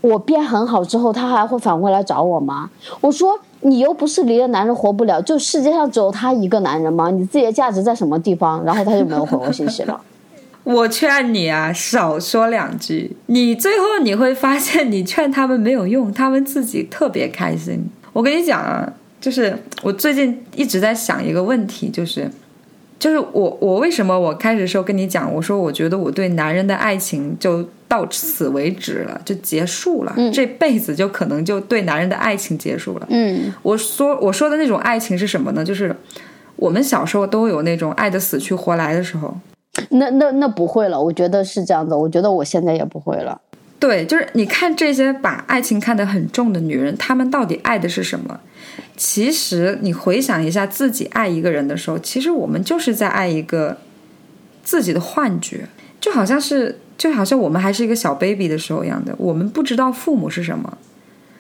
我变很好之后，他还会反过来找我吗？我说你又不是离了男人活不了，就世界上只有他一个男人吗？你自己的价值在什么地方？然后他就没有回我信息了。我劝你啊，少说两句，你最后你会发现，你劝他们没有用，他们自己特别开心。我跟你讲啊，就是我最近一直在想一个问题，就是，就是我我为什么我开始的时候跟你讲，我说我觉得我对男人的爱情就到此为止了，就结束了，这辈子就可能就对男人的爱情结束了。嗯我说我说的那种爱情是什么呢？就是我们小时候都有那种爱的死去活来的时候。那那那不会了，我觉得是这样子。我觉得我现在也不会了。对，就是你看这些把爱情看得很重的女人，她们到底爱的是什么？其实你回想一下自己爱一个人的时候，其实我们就是在爱一个自己的幻觉，就好像是就好像我们还是一个小 baby 的时候一样的，我们不知道父母是什么，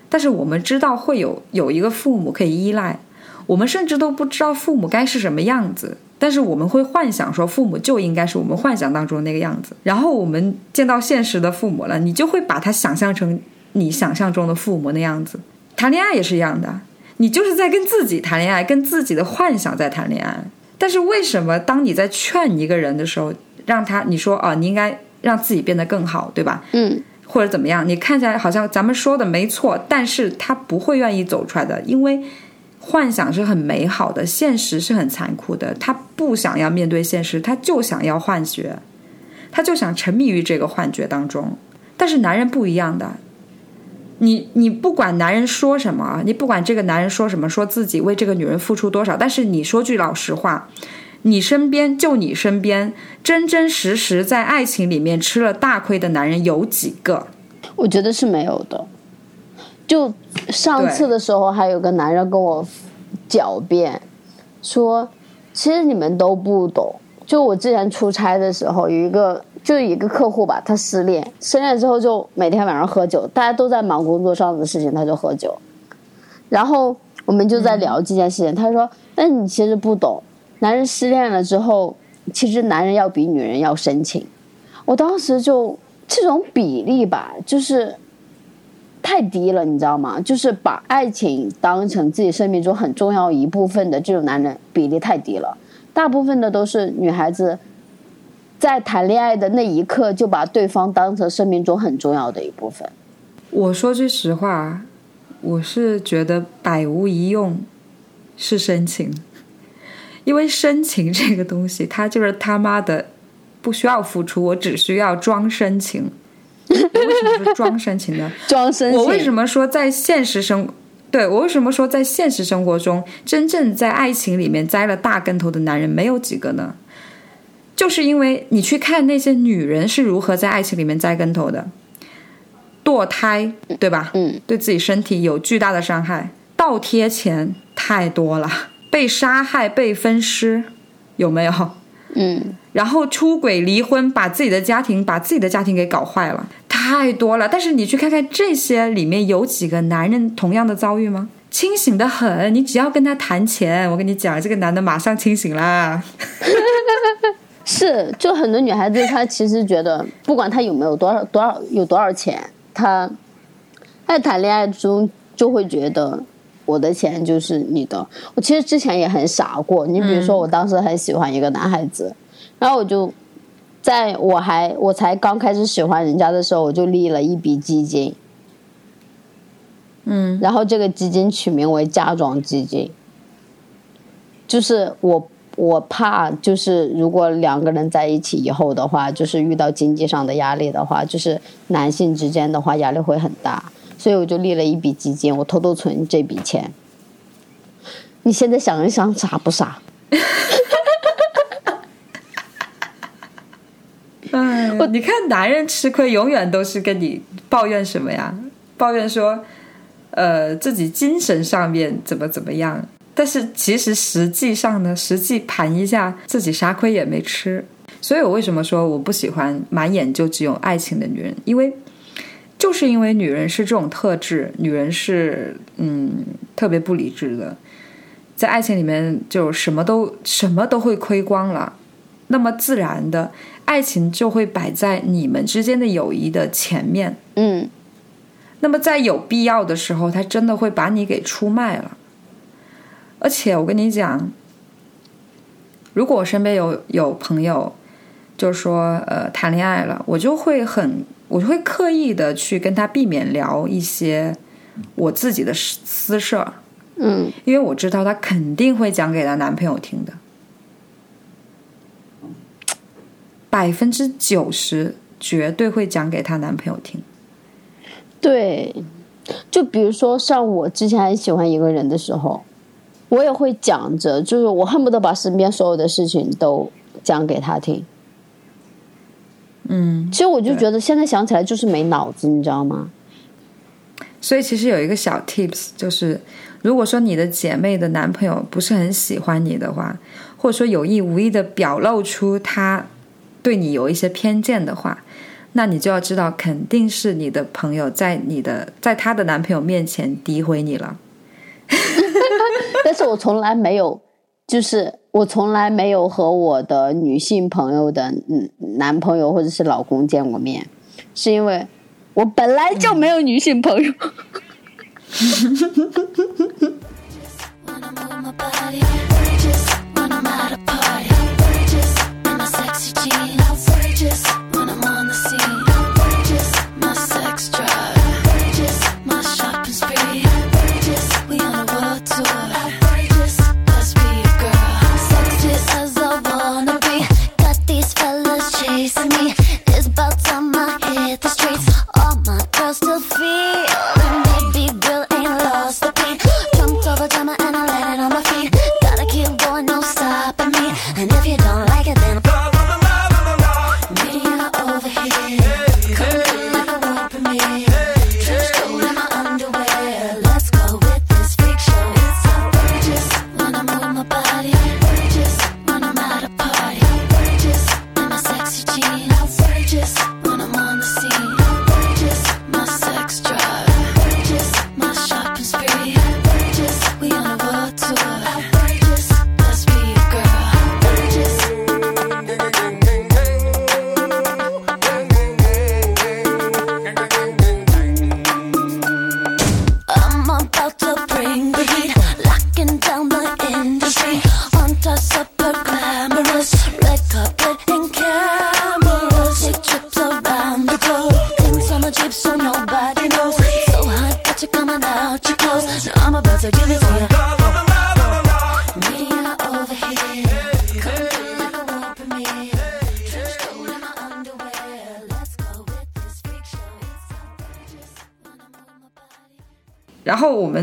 但是我们知道会有有一个父母可以依赖，我们甚至都不知道父母该是什么样子。但是我们会幻想说父母就应该是我们幻想当中那个样子，然后我们见到现实的父母了，你就会把他想象成你想象中的父母那样子。谈恋爱也是一样的，你就是在跟自己谈恋爱，跟自己的幻想在谈恋爱。但是为什么当你在劝一个人的时候，让他你说啊，你应该让自己变得更好，对吧？嗯，或者怎么样？你看起来好像咱们说的没错，但是他不会愿意走出来的，因为。幻想是很美好的，现实是很残酷的。他不想要面对现实，他就想要幻觉，他就想沉迷于这个幻觉当中。但是男人不一样的，你你不管男人说什么，你不管这个男人说什么，说自己为这个女人付出多少，但是你说句老实话，你身边就你身边真真实实在爱情里面吃了大亏的男人有几个？我觉得是没有的。就上次的时候，还有个男人跟我狡辩说：“其实你们都不懂。”就我之前出差的时候，有一个就一个客户吧，他失恋，失恋之后就每天晚上喝酒，大家都在忙工作上的事情，他就喝酒。然后我们就在聊这件事情，他说：“那你其实不懂，男人失恋了之后，其实男人要比女人要深情。”我当时就这种比例吧，就是。太低了，你知道吗？就是把爱情当成自己生命中很重要一部分的这种男人比例太低了。大部分的都是女孩子，在谈恋爱的那一刻就把对方当成生命中很重要的一部分。我说句实话，我是觉得百无一用是深情，因为深情这个东西，它就是他妈的不需要付出，我只需要装深情。我为什么是装深情呢？装深情。我为什么说在现实生，对我为什么说在现实生活中，真正在爱情里面栽了大跟头的男人没有几个呢？就是因为你去看那些女人是如何在爱情里面栽跟头的，堕胎，对吧？嗯，对自己身体有巨大的伤害，倒贴钱太多了，被杀害、被分尸，有没有？嗯。然后出轨、离婚，把自己的家庭把自己的家庭给搞坏了，太多了。但是你去看看这些里面有几个男人同样的遭遇吗？清醒的很，你只要跟他谈钱，我跟你讲，这个男的马上清醒啦。是，就很多女孩子，她其实觉得，不管她有没有多少多少有多少钱，她在谈恋爱中就会觉得我的钱就是你的。我其实之前也很傻过，你比如说，我当时很喜欢一个男孩子。然后我就，在我还我才刚开始喜欢人家的时候，我就立了一笔基金，嗯，然后这个基金取名为嫁妆基金，就是我我怕就是如果两个人在一起以后的话，就是遇到经济上的压力的话，就是男性之间的话压力会很大，所以我就立了一笔基金，我偷偷存这笔钱。你现在想一想，傻不傻？哎，你看，男人吃亏永远都是跟你抱怨什么呀？抱怨说，呃，自己精神上面怎么怎么样。但是其实实际上呢，实际盘一下，自己啥亏也没吃。所以我为什么说我不喜欢满眼就只有爱情的女人？因为就是因为女人是这种特质，女人是嗯特别不理智的，在爱情里面就什么都什么都会亏光了，那么自然的。爱情就会摆在你们之间的友谊的前面，嗯，那么在有必要的时候，他真的会把你给出卖了。而且我跟你讲，如果我身边有有朋友，就说呃谈恋爱了，我就会很，我就会刻意的去跟他避免聊一些我自己的私事儿，嗯，因为我知道他肯定会讲给他男朋友听的。百分之九十绝对会讲给她男朋友听。对，就比如说像我之前很喜欢一个人的时候，我也会讲着，就是我恨不得把身边所有的事情都讲给他听。嗯，其实我就觉得现在想起来就是没脑子，你知道吗？所以其实有一个小 tips，就是如果说你的姐妹的男朋友不是很喜欢你的话，或者说有意无意的表露出他对你有一些偏见的话，那你就要知道，肯定是你的朋友在你的在她的男朋友面前诋毁你了。但是我从来没有，就是我从来没有和我的女性朋友的嗯男朋友或者是老公见过面，是因为我本来就没有女性朋友。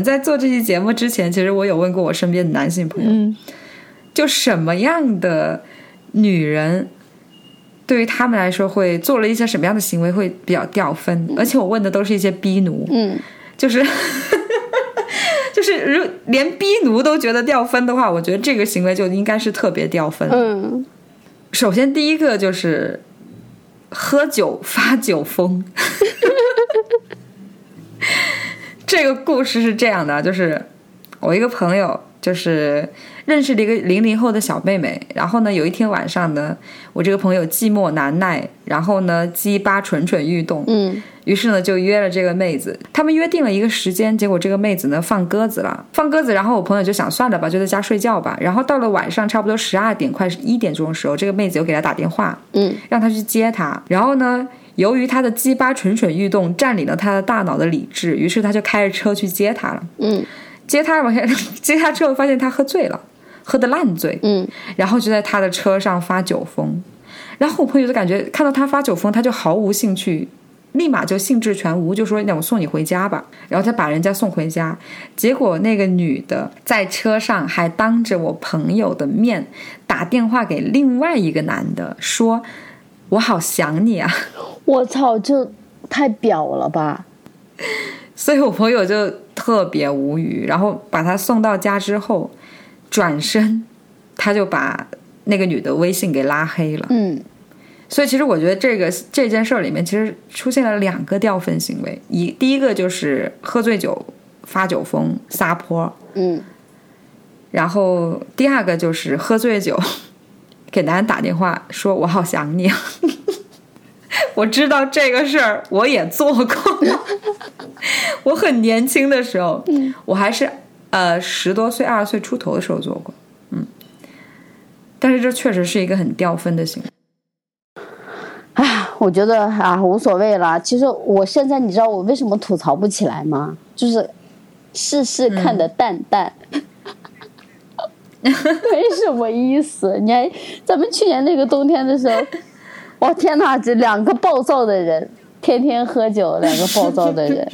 在做这期节目之前，其实我有问过我身边的男性朋友，嗯。就什么样的女人对于他们来说会做了一些什么样的行为会比较掉分，而且我问的都是一些逼奴，嗯，就是 就是如连逼奴都觉得掉分的话，我觉得这个行为就应该是特别掉分。嗯。首先第一个就是喝酒发酒疯。这个故事是这样的，就是我一个朋友，就是认识了一个零零后的小妹妹。然后呢，有一天晚上呢，我这个朋友寂寞难耐，然后呢，鸡巴蠢蠢欲动，嗯于是呢，就约了这个妹子。他们约定了一个时间，结果这个妹子呢放鸽子了，放鸽子。然后我朋友就想算了吧，就在家睡觉吧。然后到了晚上差不多十二点快一点钟的时候，这个妹子又给他打电话，嗯让他去接她。然后呢，由于他的鸡巴蠢蠢欲动占领了他的大脑的理智，于是他就开着车去接他了。嗯接他往下 接他之后，发现他喝醉了，喝的烂醉。嗯然后就在他的车上发酒疯，然后我朋友就感觉看到他发酒疯，他就毫无兴趣，立马就兴致全无，就说：“那我送你回家吧。”然后他把人家送回家，结果那个女的在车上还当着我朋友的面打电话给另外一个男的，说：“我好想你啊。”我操，就太表了吧！所以我朋友就特别无语，然后把他送到家之后，转身他就把那个女的微信给拉黑了。嗯所以其实我觉得这个这件事儿里面，其实出现了两个掉分行为，一第一个就是喝醉酒发酒疯撒泼，嗯然后第二个就是喝醉酒给男人打电话说我好想你啊。我知道这个事儿，我也做过。我很年轻的时候，我还是呃十多岁、二十岁出头的时候做过，嗯。但是这确实是一个很掉分的行为。唉，我觉得啊无所谓了。其实我现在你知道我为什么吐槽不起来吗？就是事事看得淡淡。没什么意思，你还咱们去年那个冬天的时候，我天呐，这两个暴躁的人，天天喝酒，两个暴躁的人，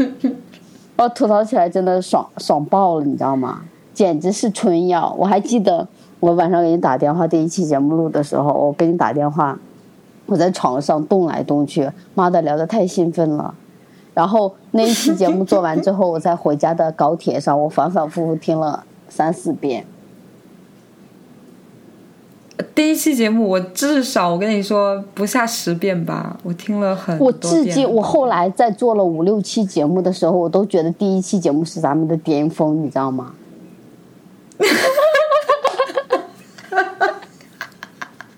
我吐槽起来真的爽爽爆了，你知道吗？简直是春药。我还记得我晚上给你打电话，第一期节目录的时候，我给你打电话，我在床上动来动去，妈的聊得太兴奋了。然后那一期节目做完之后，我在回家的高铁上，我反反复复听了三四遍。第一期节目我至少我跟你说不下十遍吧，我听了很多我。至今，我后来在做了五六期节目的时候，我都觉得第一期节目是咱们的巅峰，你知道吗？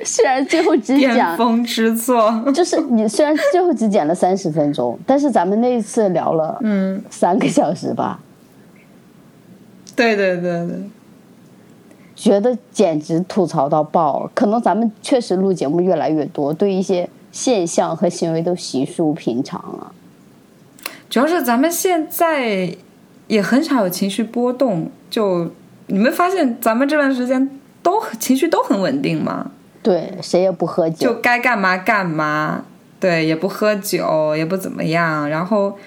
虽然最后只巅讲，峰之作，就是你虽然最后只剪了三十分钟，但是咱们那一次聊了嗯，三个小时吧，对对对对，觉得简直吐槽到爆。可能咱们确实录节目越来越多，对一些现象和行为都习书平常了。主要是咱们现在也很少有情绪波动，就你们发现咱们这段时间都情绪都很稳定吗？对，谁也不喝酒就，该干嘛干嘛，对，也不喝酒，也不怎么样，然后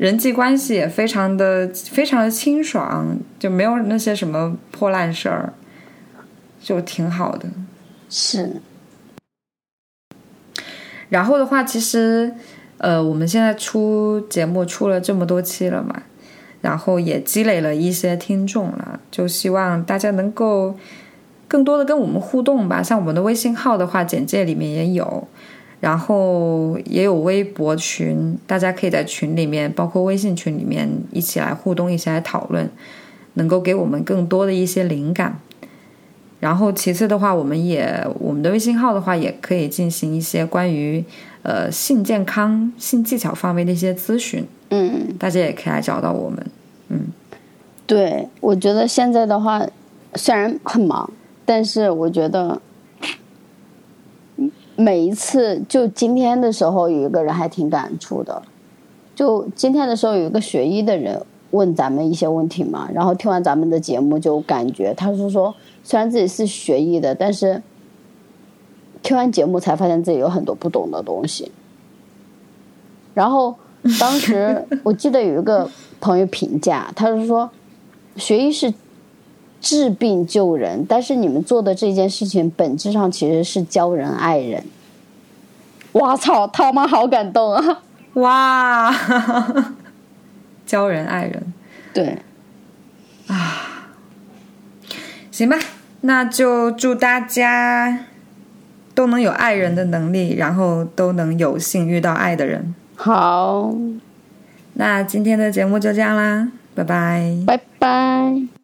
人际关系也非常的非常的清爽，就没有那些什么破烂事儿，就挺好的。是然后的话，其实呃，我们现在出节目出了这么多期了嘛，然后也积累了一些听众了，就希望大家能够更多的跟我们互动吧。像我们的微信号的话，简介里面也有，然后也有微博群，大家可以在群里面，包括微信群里面一起来互动，一起来讨论，能够给我们更多的一些灵感。然后其次的话，我们也我们的微信号的话，也可以进行一些关于呃性健康、性技巧方面的一些咨询，嗯。大家也可以来找到我们。嗯对，我觉得现在的话，虽然很忙，但是我觉得每一次，就今天的时候，有一个人还挺感触的。就今天的时候，有一个学医的人问咱们一些问题嘛，然后听完咱们的节目，就感觉他是说，虽然自己是学医的，但是听完节目才发现自己有很多不懂的东西。然后当时我记得有一个朋友评价，他是说，学医是治病救人，但是你们做的这件事情本质上其实是教人爱人。哇操，他妈好感动啊！哇，教人爱人，对啊，行吧，那就祝大家都能有爱人的能力，然后都能有幸遇到爱的人。好，那今天的节目就这样啦，拜拜。拜拜。